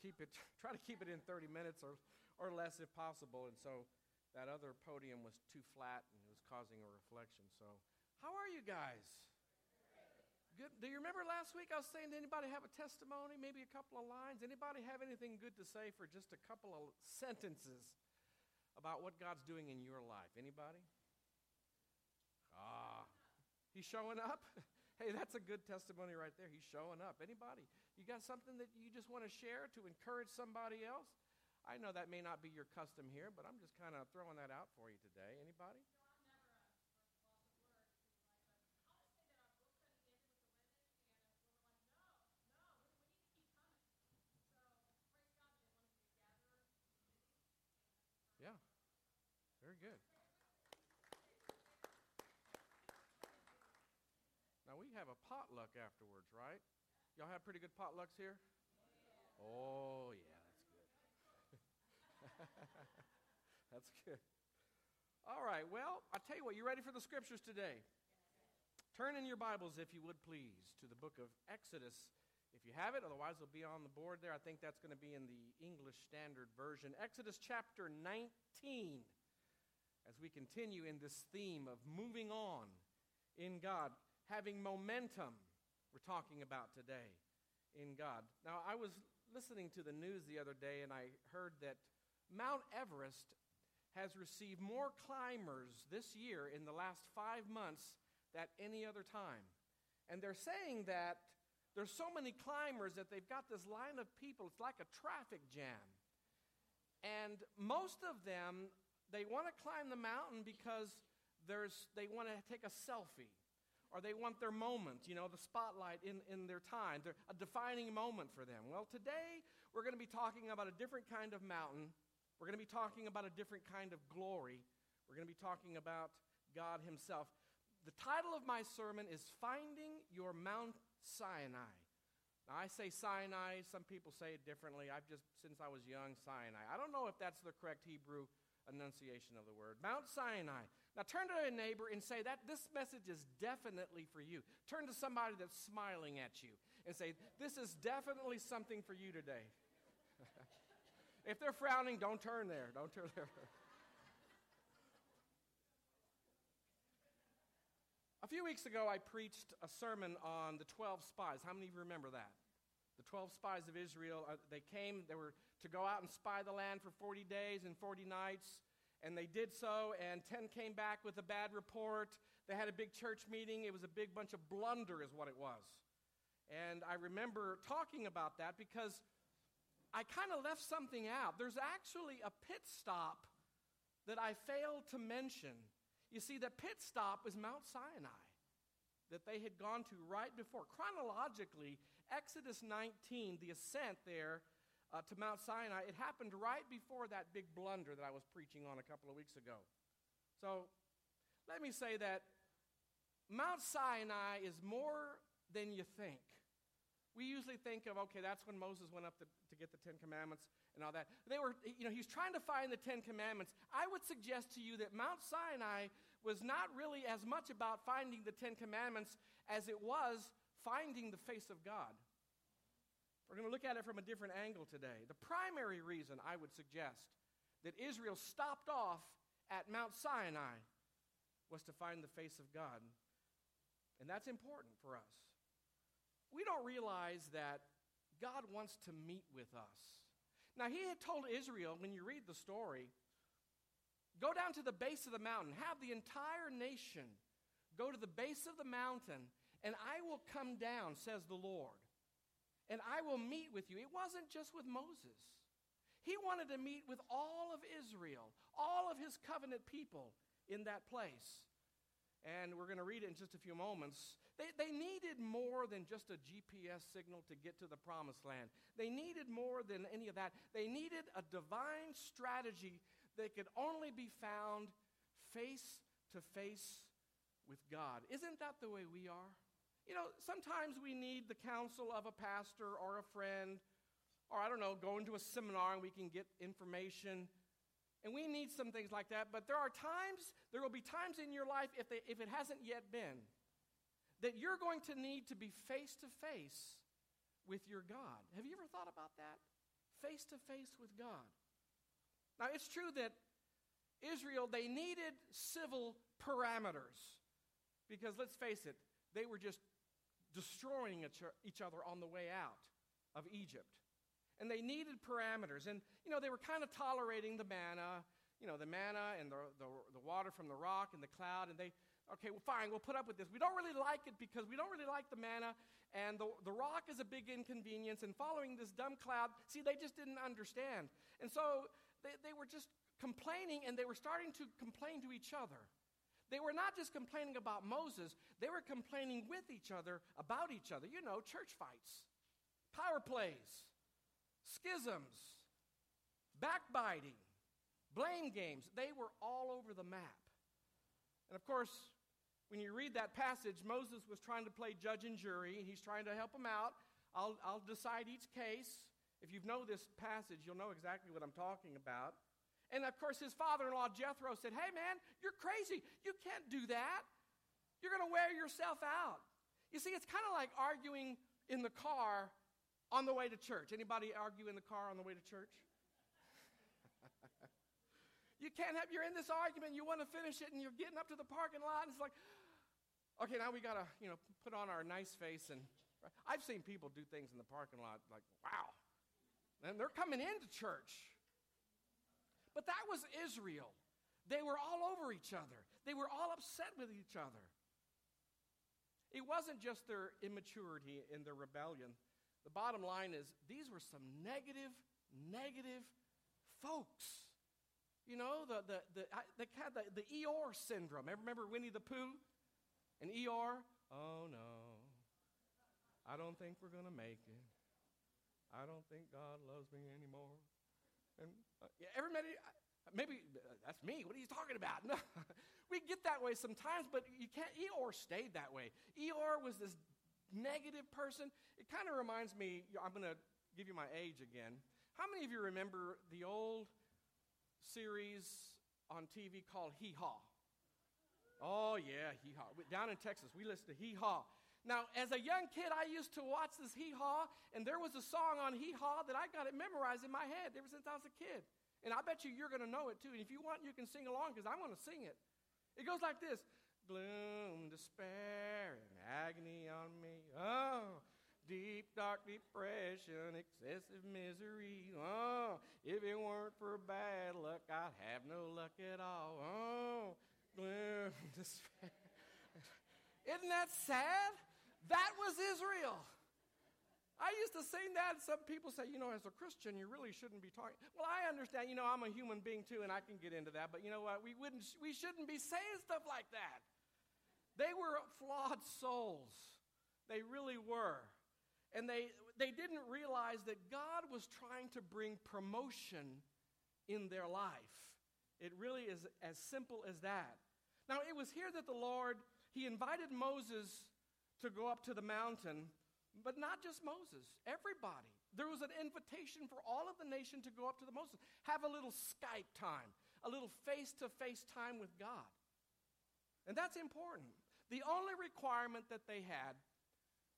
keep it, try to keep it in 30 minutes or, or less if possible. And so that other podium was too flat and it was causing a reflection. So, how are you guys? Good. Do you remember last week I was saying, did anybody have a testimony? Maybe a couple of lines? Anybody have anything good to say for just a couple of sentences about what God's doing in your life? Anybody? Ah, he's showing up? hey, that's a good testimony right there. He's showing up. Anybody? You got something that you just want to share to encourage somebody else? I know that may not be your custom here, but I'm just kind of throwing that out for you today. Anybody? Yeah. Very good. Now we have a potluck afterwards, right? Y'all have pretty good potlucks here? Oh, yeah, that's good. that's good. All right, well, I tell you what, you ready for the scriptures today? Turn in your Bibles, if you would please, to the book of Exodus if you have it. Otherwise, it'll be on the board there. I think that's going to be in the English Standard Version. Exodus chapter 19, as we continue in this theme of moving on in God, having momentum, we're talking about today in God. Now, I was listening to the news the other day and I heard that Mount Everest has received more climbers this year in the last five months than any other time. And they're saying that there's so many climbers that they've got this line of people. It's like a traffic jam. And most of them, they want to climb the mountain because there's, they want to take a selfie or they want their moment, you know, the spotlight in, in their time, They're a defining moment for them. Well, today we're going to be talking about a different kind of mountain. We're going to be talking about a different kind of glory. We're going to be talking about God Himself. The title of my sermon is Finding Your Mount Sinai. Now, I say Sinai, some people say it differently. I've just, since I was young, Sinai. I don't know if that's the correct Hebrew enunciation of the word. Mount Sinai. Now, turn to a neighbor and say that this message is definitely for you. Turn to somebody that's smiling at you and say, This is definitely something for you today. if they're frowning, don't turn there. Don't turn there. A few weeks ago, I preached a sermon on the 12 spies. How many of you remember that? The 12 spies of Israel, uh, they came, they were to go out and spy the land for 40 days and 40 nights, and they did so, and 10 came back with a bad report. They had a big church meeting. It was a big bunch of blunder, is what it was. And I remember talking about that because I kind of left something out. There's actually a pit stop that I failed to mention you see, the pit stop was Mount Sinai that they had gone to right before. Chronologically, Exodus 19, the ascent there uh, to Mount Sinai, it happened right before that big blunder that I was preaching on a couple of weeks ago. So let me say that Mount Sinai is more than you think. We usually think of, okay, that's when Moses went up to, to get the Ten Commandments and all that. They were, you know, he's trying to find the Ten Commandments. I would suggest to you that Mount Sinai was not really as much about finding the Ten Commandments as it was finding the face of God. We're going to look at it from a different angle today. The primary reason I would suggest that Israel stopped off at Mount Sinai was to find the face of God. And that's important for us we don't realize that God wants to meet with us. Now, he had told Israel, when you read the story, go down to the base of the mountain, have the entire nation go to the base of the mountain, and I will come down, says the Lord, and I will meet with you. It wasn't just with Moses, he wanted to meet with all of Israel, all of his covenant people in that place and we're going to read it in just a few moments. They, they needed more than just a GPS signal to get to the promised land. They needed more than any of that. They needed a divine strategy that could only be found face to face with God. Isn't that the way we are? You know, sometimes we need the counsel of a pastor or a friend, or I don't know, going to a seminar and we can get information. And we need some things like that, but there are times, there will be times in your life, if, they, if it hasn't yet been, that you're going to need to be face to face with your God. Have you ever thought about that? face to face with God. Now, it's true that Israel, they needed civil parameters because let's face it, they were just destroying each other on the way out of Egypt. And they needed parameters. And, you know, they were kind of tolerating the manna, you know, the manna and the, the, the water from the rock and the cloud. And they, okay, well, fine, we'll put up with this. We don't really like it because we don't really like the manna, and the, the rock is a big inconvenience. And following this dumb cloud, see, they just didn't understand. And so they, they were just complaining, and they were starting to complain to each other. They were not just complaining about Moses, they were complaining with each other about each other. You know, church fights, power plays, schisms, backbiting, blame games. They were all over the map. And of course, when you read that passage, Moses was trying to play judge and jury, and he's trying to help them out. I'll, I'll decide each case. If you know this passage, you'll know exactly what I'm talking about. And of course, his father in law, Jethro, said, Hey, man, you're crazy. You can't do that. You're going to wear yourself out. You see, it's kind of like arguing in the car on the way to church. Anybody argue in the car on the way to church? you can't have, you're in this argument, you want to finish it, and you're getting up to the parking lot, and it's like, okay, now we got to, you know, put on our nice face. And I've seen people do things in the parking lot like, wow. And they're coming into church. But that was Israel. They were all over each other, they were all upset with each other. It wasn't just their immaturity and their rebellion. The bottom line is these were some negative, negative folks. You know, the, the, the, the, the, the Eeyore syndrome. Remember Winnie the Pooh? And Eeyore? Oh no. I don't think we're going to make it. I don't think God loves me anymore. And everybody, maybe uh, that's me. What are you talking about? No. we get that way sometimes, but you can't. Eeyore stayed that way. Eeyore was this negative person. It kind of reminds me, I'm going to give you my age again. How many of you remember the old series on TV called Hee Haw? Oh, yeah, Hee Haw. Down in Texas, we listen to Hee Haw. Now, as a young kid, I used to watch this Hee Haw, and there was a song on Hee Haw that I got it memorized in my head ever since I was a kid. And I bet you you're going to know it too. And if you want, you can sing along because I'm going to sing it. It goes like this gloom, despair, and agony on me. Oh, deep, dark depression, excessive misery. Oh, if it weren't for bad luck, I'd have no luck at all. Oh, gloom, despair. Isn't that sad? That was Israel. I used to sing that. Some people say, you know, as a Christian, you really shouldn't be talking. Well, I understand. You know, I'm a human being too, and I can get into that. But you know what? We wouldn't. We shouldn't be saying stuff like that. They were flawed souls. They really were. And they, they didn't realize that God was trying to bring promotion in their life. It really is as simple as that. Now, it was here that the Lord, He invited Moses to go up to the mountain, but not just Moses, everybody. There was an invitation for all of the nation to go up to the Moses, have a little Skype time, a little face to face time with God. And that's important. The only requirement that they had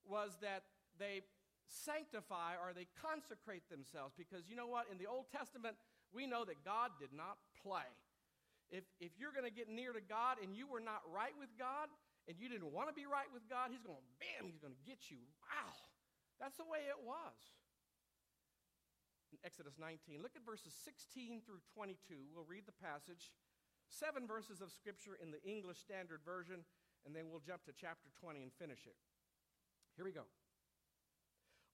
was that they sanctify or they consecrate themselves because you know what? In the Old Testament, we know that God did not play. If, if you're going to get near to God and you were not right with God and you didn't want to be right with God, He's going bam, He's going to get you. Wow. That's the way it was. In Exodus 19, look at verses 16 through 22. We'll read the passage. Seven verses of Scripture in the English Standard Version and then we'll jump to chapter 20 and finish it. Here we go.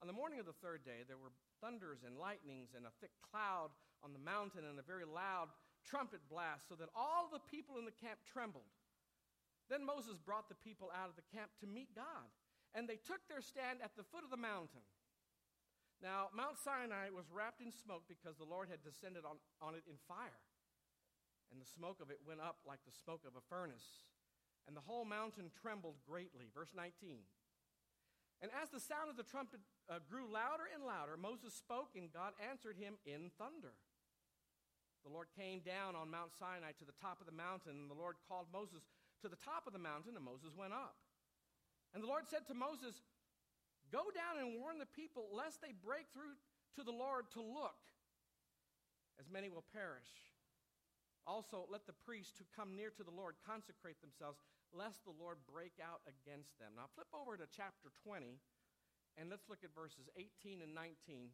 On the morning of the third day, there were thunders and lightnings and a thick cloud on the mountain and a very loud trumpet blast, so that all the people in the camp trembled. Then Moses brought the people out of the camp to meet God, and they took their stand at the foot of the mountain. Now, Mount Sinai was wrapped in smoke because the Lord had descended on, on it in fire, and the smoke of it went up like the smoke of a furnace and the whole mountain trembled greatly. Verse 19. And as the sound of the trumpet uh, grew louder and louder, Moses spoke, and God answered him in thunder. The Lord came down on Mount Sinai to the top of the mountain, and the Lord called Moses to the top of the mountain, and Moses went up. And the Lord said to Moses, Go down and warn the people, lest they break through to the Lord to look, as many will perish. Also, let the priests who come near to the Lord consecrate themselves, lest the Lord break out against them. Now, flip over to chapter 20, and let's look at verses 18 and 19.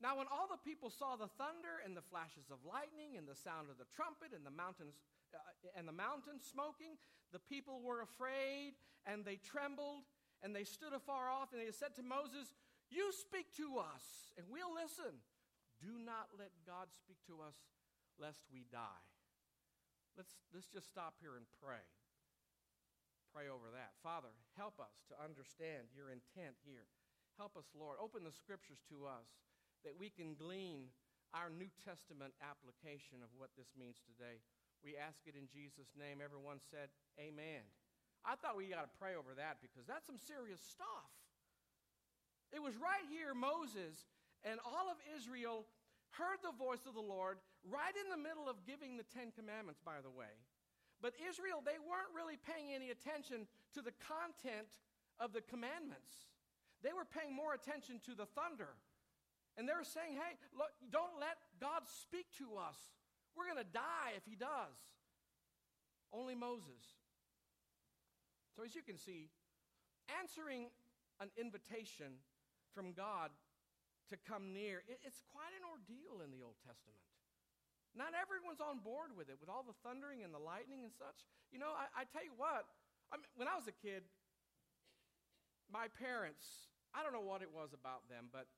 Now, when all the people saw the thunder and the flashes of lightning and the sound of the trumpet and the mountains uh, and the mountain smoking, the people were afraid and they trembled and they stood afar off and they said to Moses, "You speak to us and we'll listen." Do not let God speak to us lest we die. Let's, let's just stop here and pray. Pray over that. Father, help us to understand your intent here. Help us, Lord. Open the scriptures to us that we can glean our New Testament application of what this means today. We ask it in Jesus' name. Everyone said, Amen. I thought we got to pray over that because that's some serious stuff. It was right here, Moses and all of Israel heard the voice of the Lord right in the middle of giving the Ten Commandments, by the way. But Israel, they weren't really paying any attention to the content of the commandments. They were paying more attention to the thunder. And they're saying, hey, look, don't let God speak to us. We're going to die if he does. Only Moses. So, as you can see, answering an invitation from God to come near. It, it's quite an ordeal in the Old Testament. Not everyone's on board with it, with all the thundering and the lightning and such. You know, I, I tell you what, I mean, when I was a kid, my parents, I don't know what it was about them, but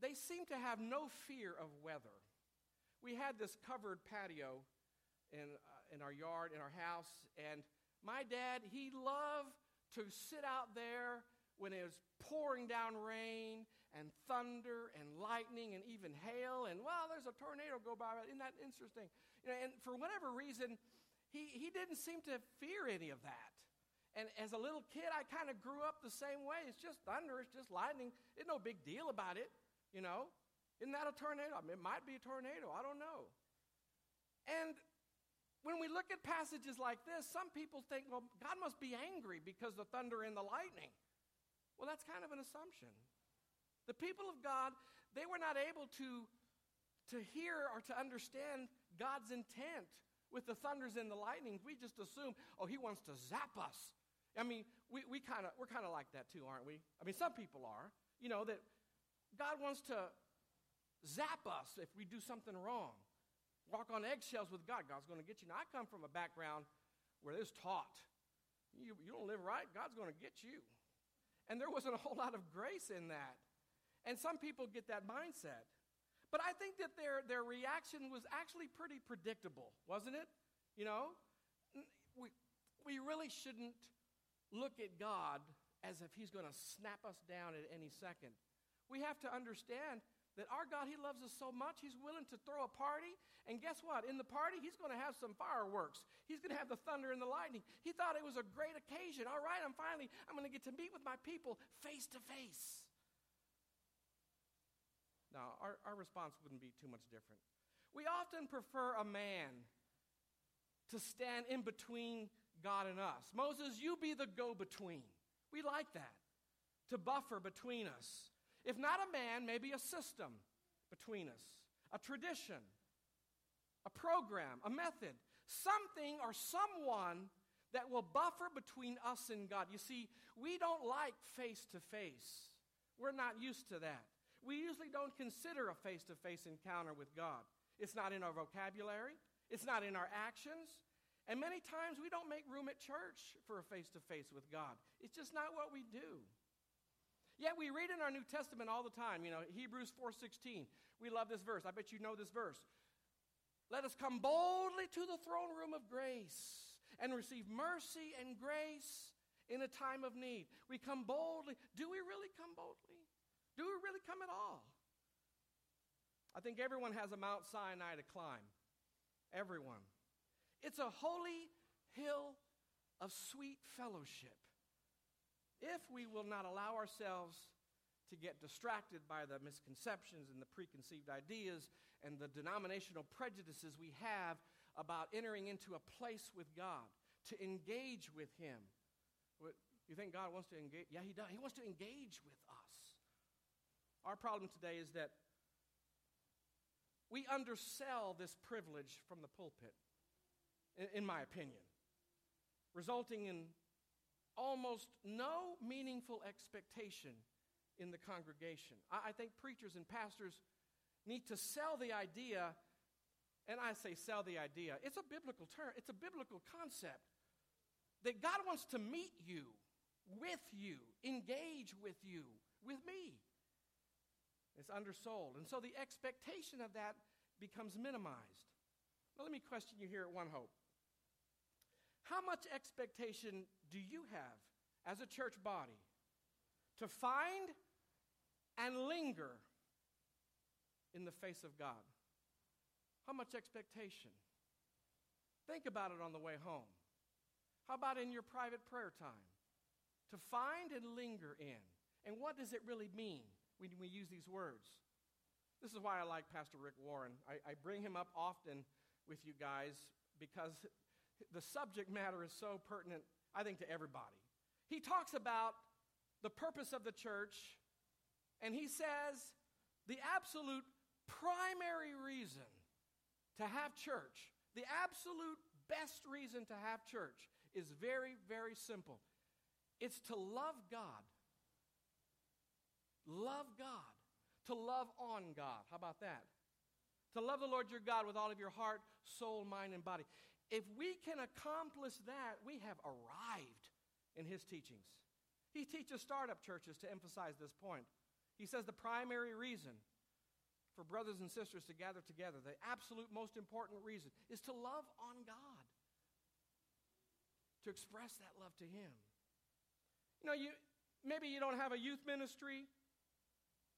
they seemed to have no fear of weather. We had this covered patio in, uh, in our yard, in our house, and my dad, he loved to sit out there when it was pouring down rain and thunder and lightning and even hail and well there's a tornado go by isn't that interesting? You know, and for whatever reason he, he didn't seem to fear any of that. And as a little kid i kind of grew up the same way. It's just thunder it's just lightning. It's no big deal about it you know isn't that a tornado I mean, it might be a tornado i don't know and when we look at passages like this some people think well god must be angry because the thunder and the lightning well, that's kind of an assumption. The people of God, they were not able to, to hear or to understand God's intent with the thunders and the lightnings. We just assume, oh, he wants to zap us. I mean, we, we kinda, we're kind of like that too, aren't we? I mean, some people are. You know, that God wants to zap us if we do something wrong. Walk on eggshells with God. God's going to get you. Now, I come from a background where it's taught. You, you don't live right, God's going to get you. And there wasn't a whole lot of grace in that. And some people get that mindset. But I think that their, their reaction was actually pretty predictable, wasn't it? You know, we, we really shouldn't look at God as if He's going to snap us down at any second. We have to understand that our God, He loves us so much, He's willing to throw a party. And guess what? In the party, He's going to have some fireworks. He's going to have the thunder and the lightning. He thought it was a great occasion. All right, I'm finally, I'm going to get to meet with my people face to face. Now, our, our response wouldn't be too much different. We often prefer a man to stand in between God and us. Moses, you be the go between. We like that, to buffer between us. If not a man, maybe a system between us, a tradition, a program, a method, something or someone that will buffer between us and God. You see, we don't like face to face. We're not used to that. We usually don't consider a face to face encounter with God. It's not in our vocabulary, it's not in our actions. And many times we don't make room at church for a face to face with God. It's just not what we do. Yet we read in our New Testament all the time, you know, Hebrews 4:16. We love this verse. I bet you know this verse. Let us come boldly to the throne room of grace and receive mercy and grace in a time of need. We come boldly. Do we really come boldly? Do we really come at all? I think everyone has a Mount Sinai to climb. Everyone. It's a holy hill of sweet fellowship if we will not allow ourselves to get distracted by the misconceptions and the preconceived ideas and the denominational prejudices we have about entering into a place with God, to engage with Him. You think God wants to engage? Yeah, He does. He wants to engage with us. our problem today is that we undersell this privilege from the pulpit, in, in my opinion, resulting in almost no meaningful expectation in the congregation. I, I think preachers and pastors need to sell the idea, and I say sell the idea, it's a biblical term, it's a biblical concept that God wants to meet you, with you, engage with you, with me. It's undersold. And so the expectation of that becomes minimized. Now, let me question you here at One Hope. How much expectation do you have as a church body to find and linger in the face of God? How much expectation? Think about it on the way home. How about in your private prayer time? To find and linger in. And what does it really mean? when we use these words. This is why I like Pastor Rick Warren. I, I bring him up often with you guys because the subject matter is so pertinent, I think, to everybody. He talks about the purpose of the church, and he says the absolute primary reason to have church, the absolute best reason to have church, is very, very simple it's to love God Love God. To love on God. How about that? To love the Lord your God with all of your heart, soul, mind, and body. If we can accomplish that, we have arrived in his teachings. He teaches startup churches to emphasize this point. He says the primary reason for brothers and sisters to gather together, the absolute most important reason, is to love on God, to express that love to Him. You know, you, maybe you don't have a youth ministry,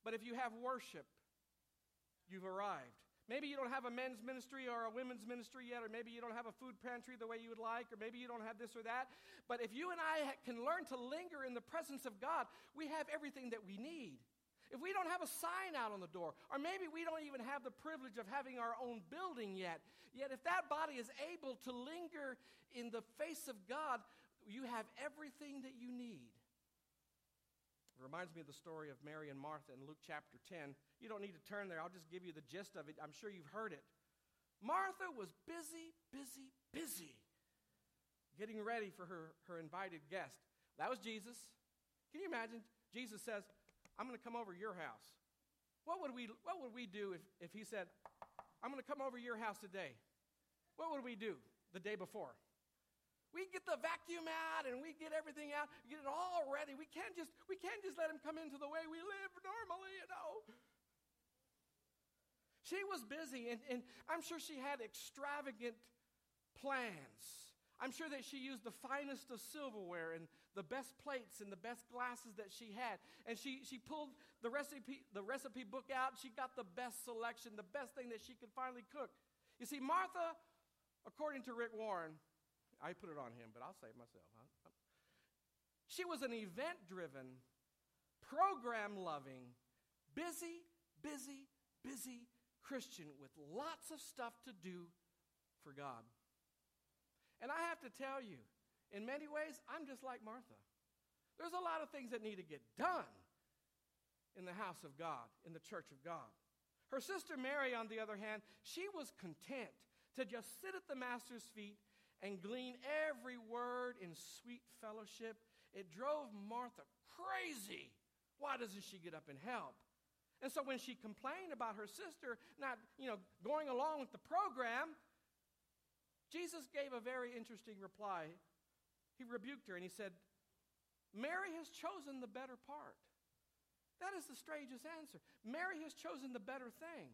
but if you have worship, you've arrived. Maybe you don't have a men's ministry or a women's ministry yet, or maybe you don't have a food pantry the way you would like, or maybe you don't have this or that. But if you and I can learn to linger in the presence of God, we have everything that we need. If we don't have a sign out on the door, or maybe we don't even have the privilege of having our own building yet, yet if that body is able to linger in the face of God, you have everything that you need. It reminds me of the story of Mary and Martha in Luke chapter 10. You don't need to turn there, I'll just give you the gist of it. I'm sure you've heard it. Martha was busy, busy, busy getting ready for her, her invited guest. That was Jesus. Can you imagine? Jesus says, I'm going to come over your house. What would we, what would we do if, if he said, I'm going to come over your house today? What would we do the day before? We get the vacuum out and we get everything out, get it all ready. We can't just we can't just let him come into the way we live normally, you know. She was busy, and, and I'm sure she had extravagant plans. I'm sure that she used the finest of silverware and the best plates and the best glasses that she had. And she, she pulled the recipe, the recipe book out. She got the best selection, the best thing that she could finally cook. You see, Martha, according to Rick Warren, I put it on him, but I'll say it myself. Huh? She was an event driven, program loving, busy, busy, busy Christian with lots of stuff to do for God. And I have to tell you, in many ways, I'm just like Martha. There's a lot of things that need to get done in the house of God, in the church of God. Her sister Mary, on the other hand, she was content to just sit at the Master's feet and glean every word in sweet fellowship. It drove Martha crazy. Why doesn't she get up and help? And so when she complained about her sister not, you know, going along with the program, Jesus gave a very interesting reply. He rebuked her and he said, Mary has chosen the better part. That is the strangest answer. Mary has chosen the better thing.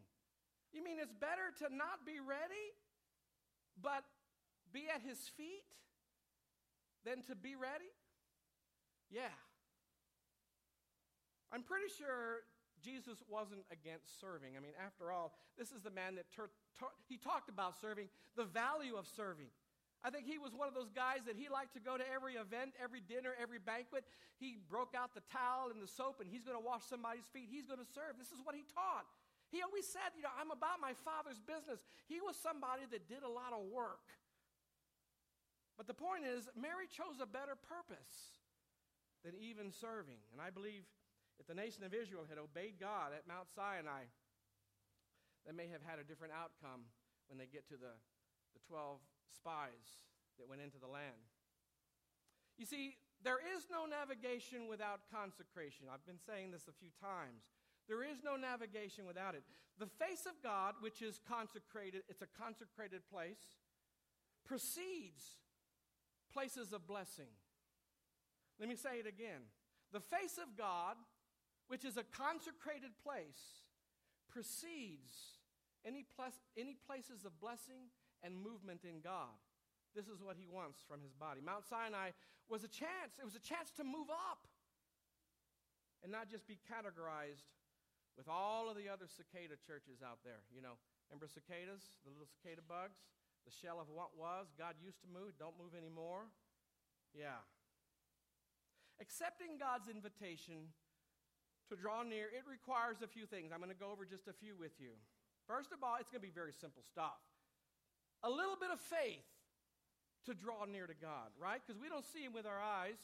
You mean it's better to not be ready, but be at his feet than to be ready? Yeah. I'm pretty sure Jesus wasn't against serving. I mean, after all, this is the man that ter- ter- he talked about serving, the value of serving. I think he was one of those guys that he liked to go to every event, every dinner, every banquet. He broke out the towel and the soap and he's going to wash somebody's feet. He's going to serve. This is what he taught. He always said, you know, I'm about my father's business. He was somebody that did a lot of work. But the point is, Mary chose a better purpose than even serving. And I believe If the nation of Israel had obeyed God at Mount Sinai, they may have had a different outcome when they get to the, the 12 spies that went into the land. You see, there is no navigation without consecration. I've been saying this a few times. There is no navigation without it. The face of God, which is consecrated, it's a consecrated place, precedes places of blessing. Let me say it again. The face of God, which is a consecrated place, precedes any, any places of blessing and movement in God. This is what he wants from his body. Mount Sinai was a chance. It was a chance to move up and not just be categorized with all of the other cicada churches out there. You know, remember cicadas, the little cicada bugs? The shell of what was. God used to move, don't move anymore. Yeah. Accepting God's invitation to draw near, it requires a few things. I'm going to go over just a few with you. First of all, it's going to be very simple stuff. A little bit of faith to draw near to God, right? Because we don't see Him with our eyes.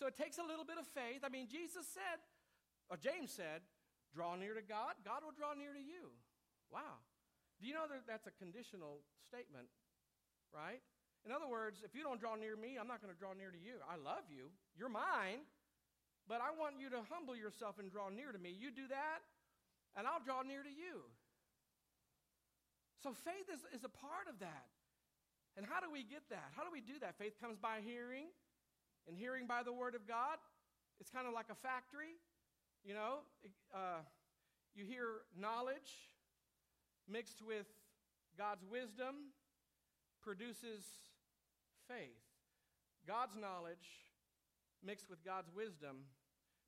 So it takes a little bit of faith. I mean, Jesus said, or James said, draw near to God, God will draw near to you. Wow. Do you know that that's a conditional statement, right? In other words, if you don't draw near me, I'm not going to draw near to you. I love you. You're mine. But I want you to humble yourself and draw near to me. You do that, and I'll draw near to you. So faith is, is a part of that. And how do we get that? How do we do that? Faith comes by hearing, and hearing by the Word of God. It's kind of like a factory. You know, uh, you hear knowledge mixed with God's wisdom produces faith. God's knowledge mixed with God's wisdom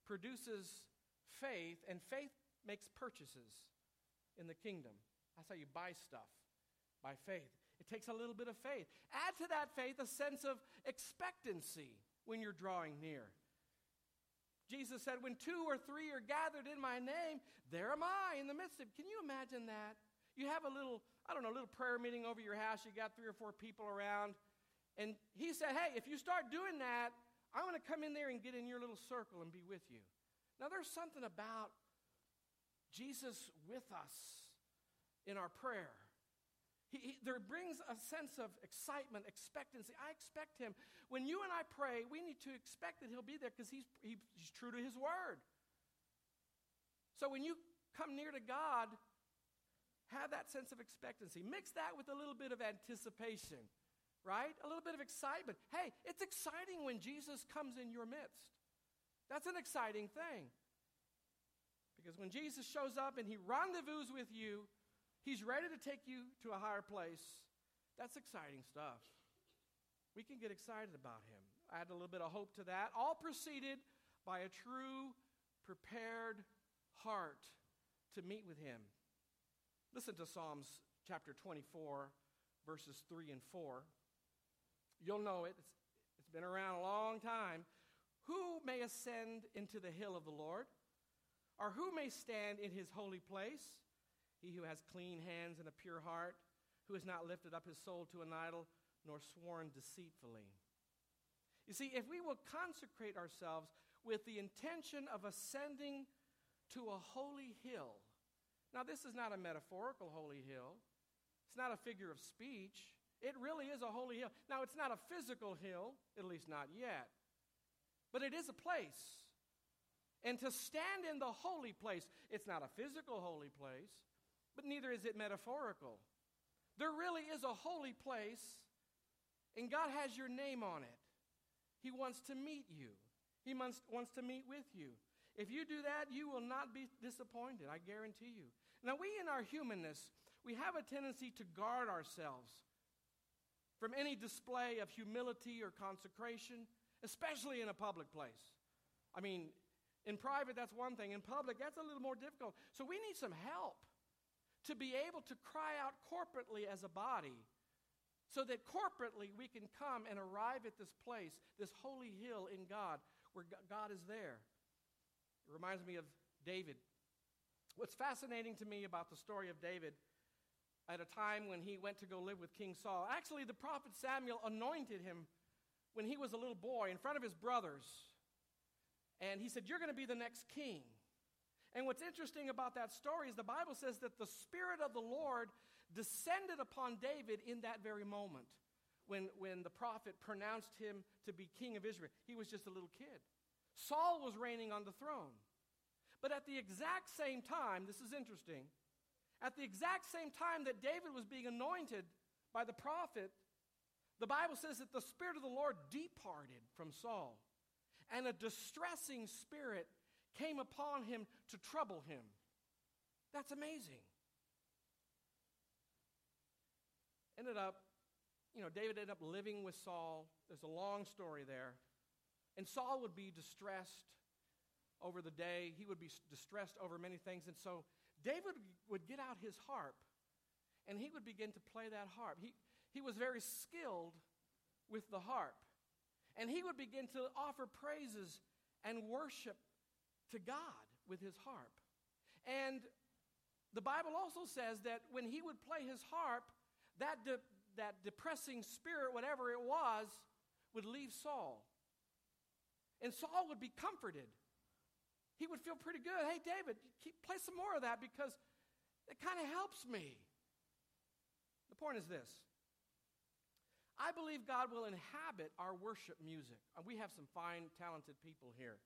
produces faith, and faith makes purchases in the kingdom. That's how you buy stuff by faith. It takes a little bit of faith. Add to that faith a sense of expectancy when you're drawing near. Jesus said, When two or three are gathered in my name, there am I in the midst of. Can you imagine that? You have a little, I don't know, a little prayer meeting over your house. You got three or four people around. And he said, Hey, if you start doing that, I'm going to come in there and get in your little circle and be with you. Now, there's something about Jesus with us in our prayer. He, he, there brings a sense of excitement, expectancy. I expect him. When you and I pray, we need to expect that he'll be there because he's, he, he's true to his word. So when you come near to God, have that sense of expectancy. Mix that with a little bit of anticipation, right? A little bit of excitement. Hey, it's exciting when Jesus comes in your midst. That's an exciting thing. Because when Jesus shows up and he rendezvous with you, He's ready to take you to a higher place. That's exciting stuff. We can get excited about him. Add a little bit of hope to that. All preceded by a true, prepared heart to meet with him. Listen to Psalms chapter 24, verses 3 and 4. You'll know it, it's, it's been around a long time. Who may ascend into the hill of the Lord? Or who may stand in his holy place? He who has clean hands and a pure heart, who has not lifted up his soul to an idol, nor sworn deceitfully. You see, if we will consecrate ourselves with the intention of ascending to a holy hill, now this is not a metaphorical holy hill, it's not a figure of speech. It really is a holy hill. Now, it's not a physical hill, at least not yet, but it is a place. And to stand in the holy place, it's not a physical holy place, but neither is it metaphorical. There really is a holy place, and God has your name on it. He wants to meet you, He wants, to meet with you. If you do that, you will not be disappointed, I guarantee you. Now, we in our humanness, we have a tendency to guard ourselves from any display of humility or consecration, especially in a public place. I mean, in private, that's one thing. In public, that's a little more difficult. So we need some help to be able to cry out corporately as a body so that corporately we can come and arrive at this place, this holy hill in God, where God is there. It reminds me of David. What's fascinating to me about the story of David at a time when he went to go live with King Saul, actually, the prophet Samuel anointed him when he was a little boy in front of his brothers. And he said, You're going to be the next king. And what's interesting about that story is the Bible says that the Spirit of the Lord descended upon David in that very moment when, when the prophet pronounced him to be king of Israel. He was just a little kid. Saul was reigning on the throne. But at the exact same time, this is interesting, at the exact same time that David was being anointed by the prophet, the Bible says that the Spirit of the Lord departed from Saul, and a distressing spirit came upon him to trouble him. That's amazing. Ended up, you know, David ended up living with Saul. There's a long story there. And Saul would be distressed over the day, he would be distressed over many things. And so David would get out his harp and he would begin to play that harp. He, he was very skilled with the harp. And he would begin to offer praises and worship to God with his harp. And the Bible also says that when he would play his harp, that, de- that depressing spirit, whatever it was, would leave Saul. And Saul would be comforted. He would feel pretty good. Hey, David, keep, play some more of that because it kind of helps me. The point is this I believe God will inhabit our worship music. And we have some fine, talented people here.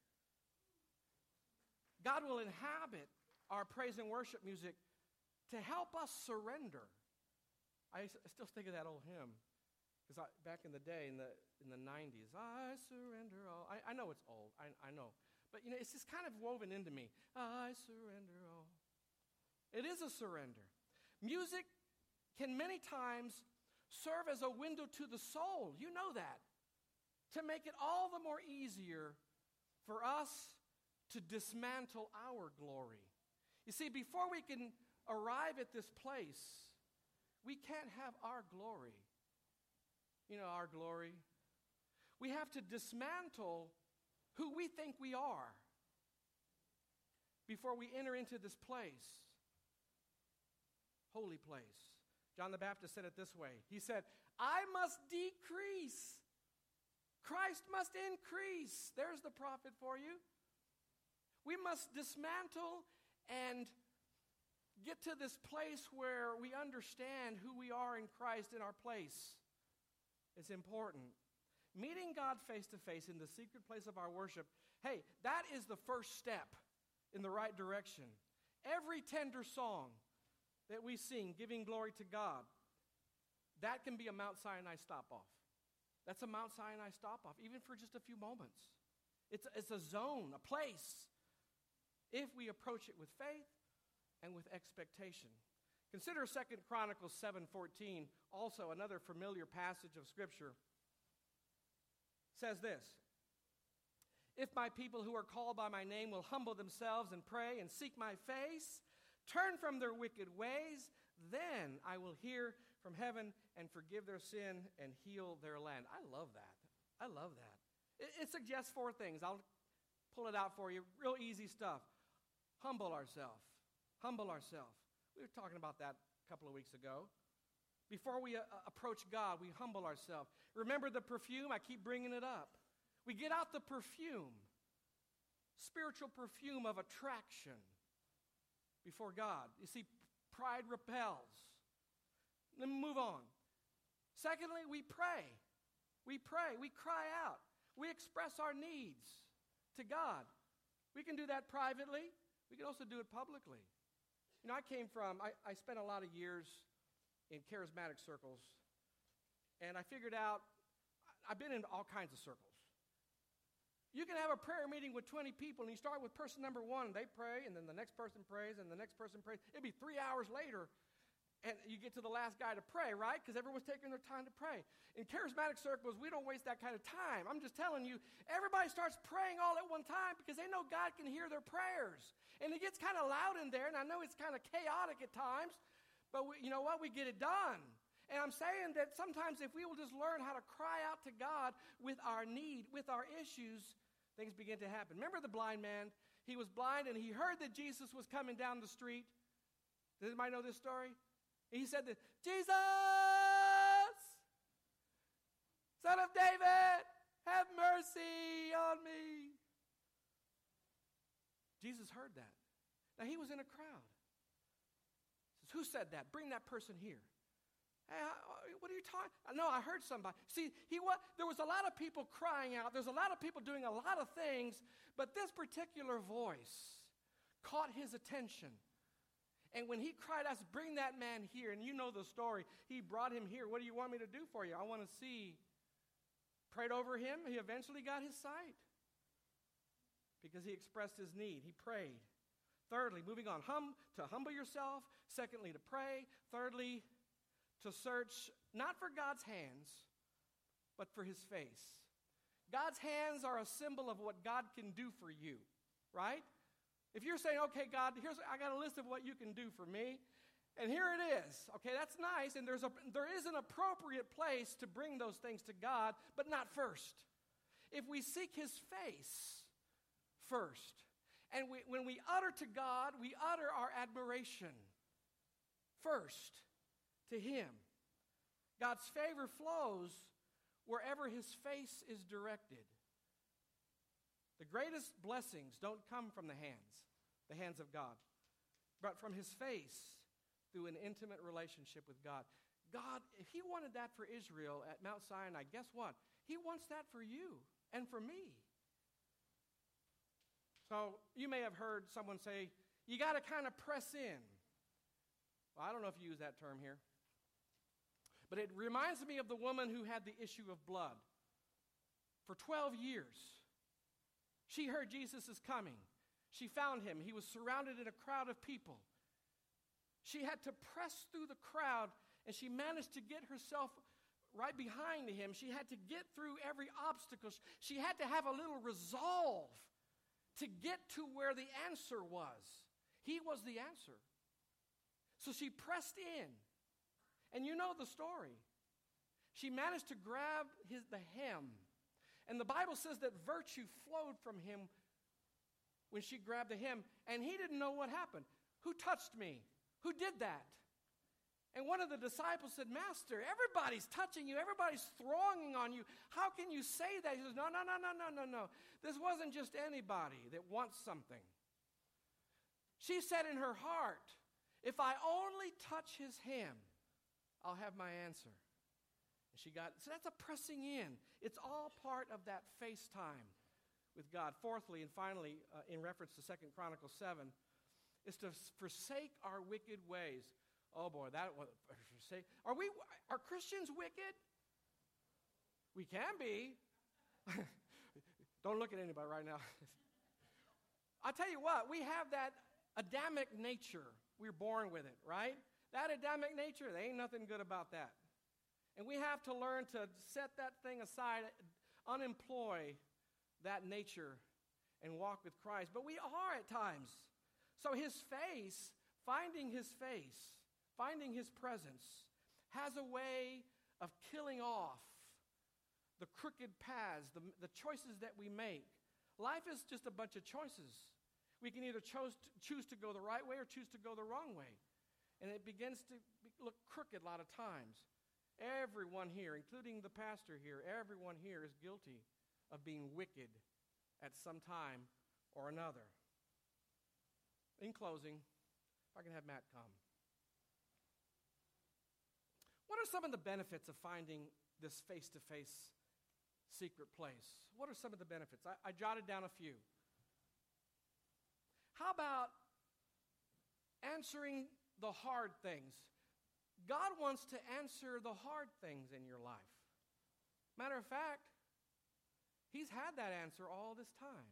God will inhabit our praise and worship music to help us surrender. I still think of that old hymn because back in the day, in the, in the 90s, I surrender all. I, I know it's old, I, I know. But, you know, it's just kind of woven into me. I surrender all. It is a surrender. Music can many times serve as a window to the soul. You know that. To make it all the more easier for us to dismantle our glory. You see, before we can arrive at this place, we can't have our glory. You know, our glory. We have to dismantle who we think we are before we enter into this place, holy place. John the Baptist said it this way He said, I must decrease, Christ must increase. There's the prophet for you. We must dismantle and get to this place where we understand who we are in Christ in our place. It's important. Meeting God face to face in the secret place of our worship, hey, that is the first step in the right direction. Every tender song that we sing, giving glory to God, that can be a Mount Sinai stop off. That's a Mount Sinai stop off, even for just a few moments. It's, it's a zone, a place if we approach it with faith and with expectation. Consider Second Chronicles 7:14, also another familiar passage of scripture. Says this: If my people who are called by my name will humble themselves and pray and seek my face, turn from their wicked ways, then I will hear from heaven and forgive their sin and heal their land. I love that. I love that. It, it suggests four things. I'll pull it out for you. Real easy stuff humble ourselves. Humble ourselves. We were talking about that a couple of weeks ago. Before we uh, approach God, we humble ourselves. Remember the perfume? I keep bringing it up. We get out the perfume, spiritual perfume of attraction before God. You see, pride repels. Let me move on. Secondly, we pray. We pray. We cry out. We express our needs to God. We can do that privately. We can also do it publicly. You know, I came from, I, I spent a lot of years in charismatic circles, and I figured out, I've been in all kinds of circles. You can have a prayer meeting with 20 people, and you start with person number one, and they pray, and then the next person prays, and the next person prays. It'd be three hours later, and you get to the last guy to pray, right? Because everyone's taking their time to pray. In charismatic circles, we don't waste that kind of time. I'm just telling you, everybody starts praying all at one time because they know God can hear their prayers. And it gets kind of loud in there, and I know it's kind of chaotic at times, but we, you know what? We get it done. And I'm saying that sometimes if we will just learn how to cry out to God with our need, with our issues, things begin to happen. Remember the blind man? He was blind and he heard that Jesus was coming down the street. Does anybody know this story? He said that, Jesus, son of David, have mercy on me. Jesus heard that. Now, he was in a crowd. He says, Who said that? Bring that person here. Hey, what are you talking? No, I heard somebody. See, he was, There was a lot of people crying out. There's a lot of people doing a lot of things, but this particular voice caught his attention. And when he cried out, "Bring that man here," and you know the story, he brought him here. What do you want me to do for you? I want to see. Prayed over him. He eventually got his sight because he expressed his need. He prayed. Thirdly, moving on, hum, to humble yourself. Secondly, to pray. Thirdly, to search not for God's hands, but for his face. God's hands are a symbol of what God can do for you, right? If you're saying, okay, God, here's, I got a list of what you can do for me, and here it is. Okay, that's nice, and there's a, there is an appropriate place to bring those things to God, but not first. If we seek His face first, and we, when we utter to God, we utter our admiration first to Him. God's favor flows wherever His face is directed. The greatest blessings don't come from the hands the hands of God, but from his face through an intimate relationship with God. God, if he wanted that for Israel at Mount Sinai, guess what? He wants that for you and for me. So you may have heard someone say, you got to kind of press in. Well, I don't know if you use that term here. But it reminds me of the woman who had the issue of blood. For 12 years, she heard Jesus is coming. She found him. He was surrounded in a crowd of people. She had to press through the crowd, and she managed to get herself right behind him. She had to get through every obstacle. She had to have a little resolve to get to where the answer was. He was the answer. So she pressed in. And you know the story. She managed to grab his, the hem. And the Bible says that virtue flowed from him when she grabbed the hem, and he didn't know what happened. Who touched me? Who did that? And one of the disciples said, Master, everybody's touching you, everybody's thronging on you. How can you say that? He says, No, no, no, no, no, no, no. This wasn't just anybody that wants something. She said in her heart, If I only touch his hem, I'll have my answer. And she got, so that's a pressing in. It's all part of that FaceTime with God. Fourthly and finally, uh, in reference to Second Chronicles 7, is to forsake our wicked ways. Oh boy, that was forsake. Are we are Christians wicked? We can be. Don't look at anybody right now. I tell you what, we have that Adamic nature. We're born with it, right? That Adamic nature, there ain't nothing good about that. And we have to learn to set that thing aside, unemploy that nature and walk with Christ. But we are at times. So his face, finding his face, finding his presence, has a way of killing off the crooked paths, the, the choices that we make. Life is just a bunch of choices. We can either choose to, choose to go the right way or choose to go the wrong way. And it begins to look crooked a lot of times. Everyone here, including the pastor here, everyone here is guilty of being wicked at some time or another. In closing, if I can have Matt come. What are some of the benefits of finding this face to face secret place? What are some of the benefits? I, I, jotted down a few. How about answering the hard things? God wants to answer the hard things in your life. Matter of fact, He's had that answer all this time.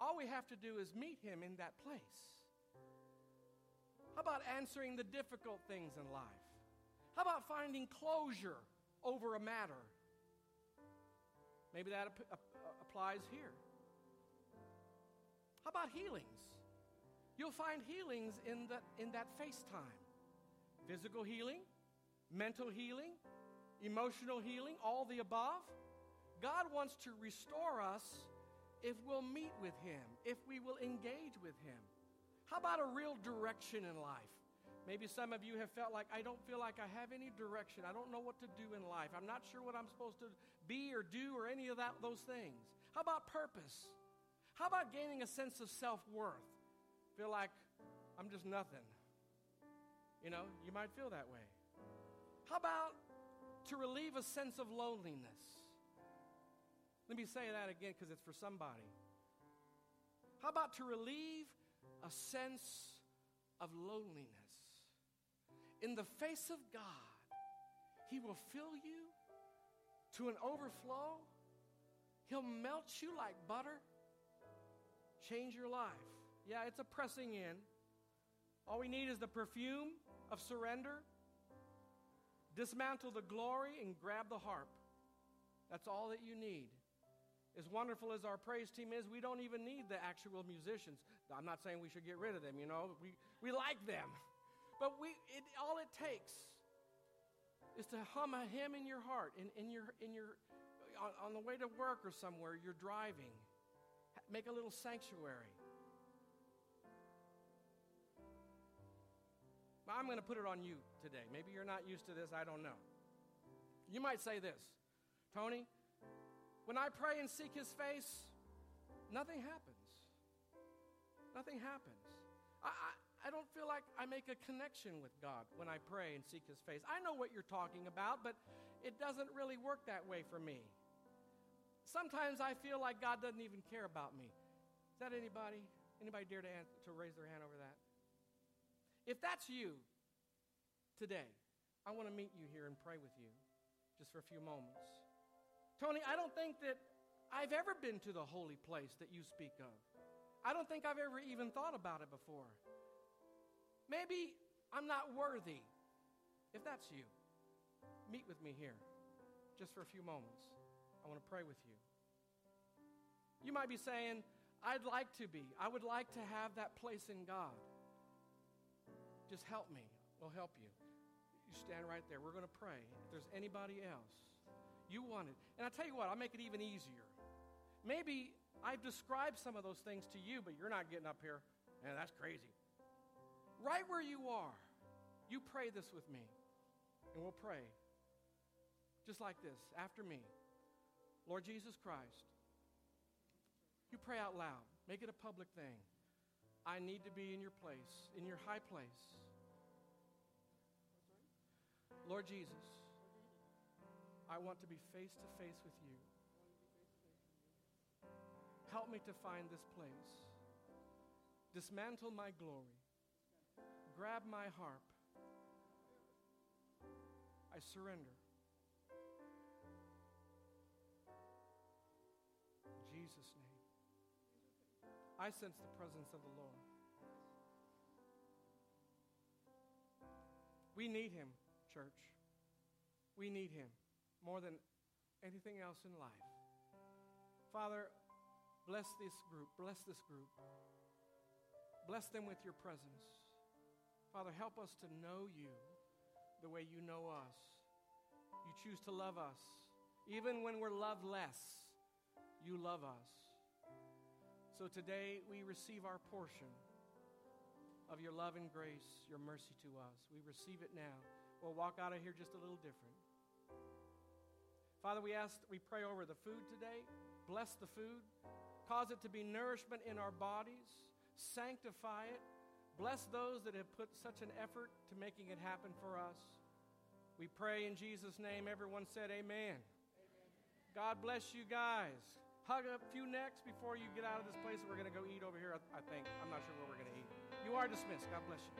All we have to do is meet him in that place. How about answering the difficult things in life? How about finding closure over a matter? Maybe that ap- ap- applies here. How about healings? You'll find healings in, the, in that FaceTime physical healing, mental healing, emotional healing, all the above. God wants to restore us if we'll meet with Him, if we will engage with Him. How about a real direction in life? Maybe some of you have felt like, I don't feel like I have any direction. I don't know what to do in life. I'm not sure what I'm supposed to be or do or any of that, those things. How about purpose? How about gaining a sense of self worth? Feel like I'm just nothing. You know, you might feel that way. How about to relieve a sense of loneliness? Let me say that again because it's for somebody. How about to relieve a sense of loneliness? In the face of God, He will fill you to an overflow. He'll melt you like butter, change your life. Yeah, it's a pressing in. All we need is the perfume of surrender, dismantle the glory, and grab the harp. That's all that you need. As wonderful as our praise team is, we don't even need the actual musicians. I'm not saying we should get rid of them, you know, we, we like them. But we, it, all it takes is to hum a hymn in your heart, in, in your, in your, on, on the way to work or somewhere, you're driving. Make a little sanctuary. I'm going to put it on you today. Maybe you're not used to this, I don't know. You might say this Tony, when I pray and seek his face, nothing happens. Nothing happens. I, I, I, don't feel like I make a connection with God when I pray and seek his face. I know what you're talking about, but it doesn't really work that way for me. Sometimes I feel like God doesn't even care about me. Is that anybody? Anybody dare to, answer, to raise their hand over that? If that's you today, I want to meet you here and pray with you just for a few moments. Tony, I don't think that I've ever been to the holy place that you speak of. I don't think I've ever even thought about it before. Maybe I'm not worthy. If that's you, meet with me here just for a few moments. I want to pray with you. You might be saying, I'd like to be. I would like to have that place in God. Just help me. We'll help you. You stand right there. We're going to pray. If there's anybody else, you want it. And I tell you what, I'll make it even easier. Maybe I've described some of those things to you, but you're not getting up here. Man, that's crazy. Right where you are, you pray this with me. And we'll pray just like this after me. Lord Jesus Christ, you pray out loud. Make it a public thing. I need to be in your place, in your high place. Lord Jesus, I want to be face to face with you. Help me to find this place. Dismantle my glory. Grab my harp. I surrender. In Jesus' name. I sense the presence of the Lord. We need him, church. We need him more than anything else in life. Father, bless this group. Bless this group. Bless them with your presence. Father, help us to know you the way you know us. You choose to love us. Even when we're loveless, you love us. So today we receive our portion of your love and grace, your mercy to us. We receive it now. We'll walk out of here just a little different. Father, we ask, we pray over the food today. Bless the food. Cause it to be nourishment in our bodies. Sanctify it. Bless those that have put such an effort to making it happen for us. We pray in Jesus' name. Everyone said, Amen. amen. God bless you guys. Hug a few necks before you get out of this place. We're going to go eat over here, I think. I'm not sure where we're going to eat. You are dismissed. God bless you.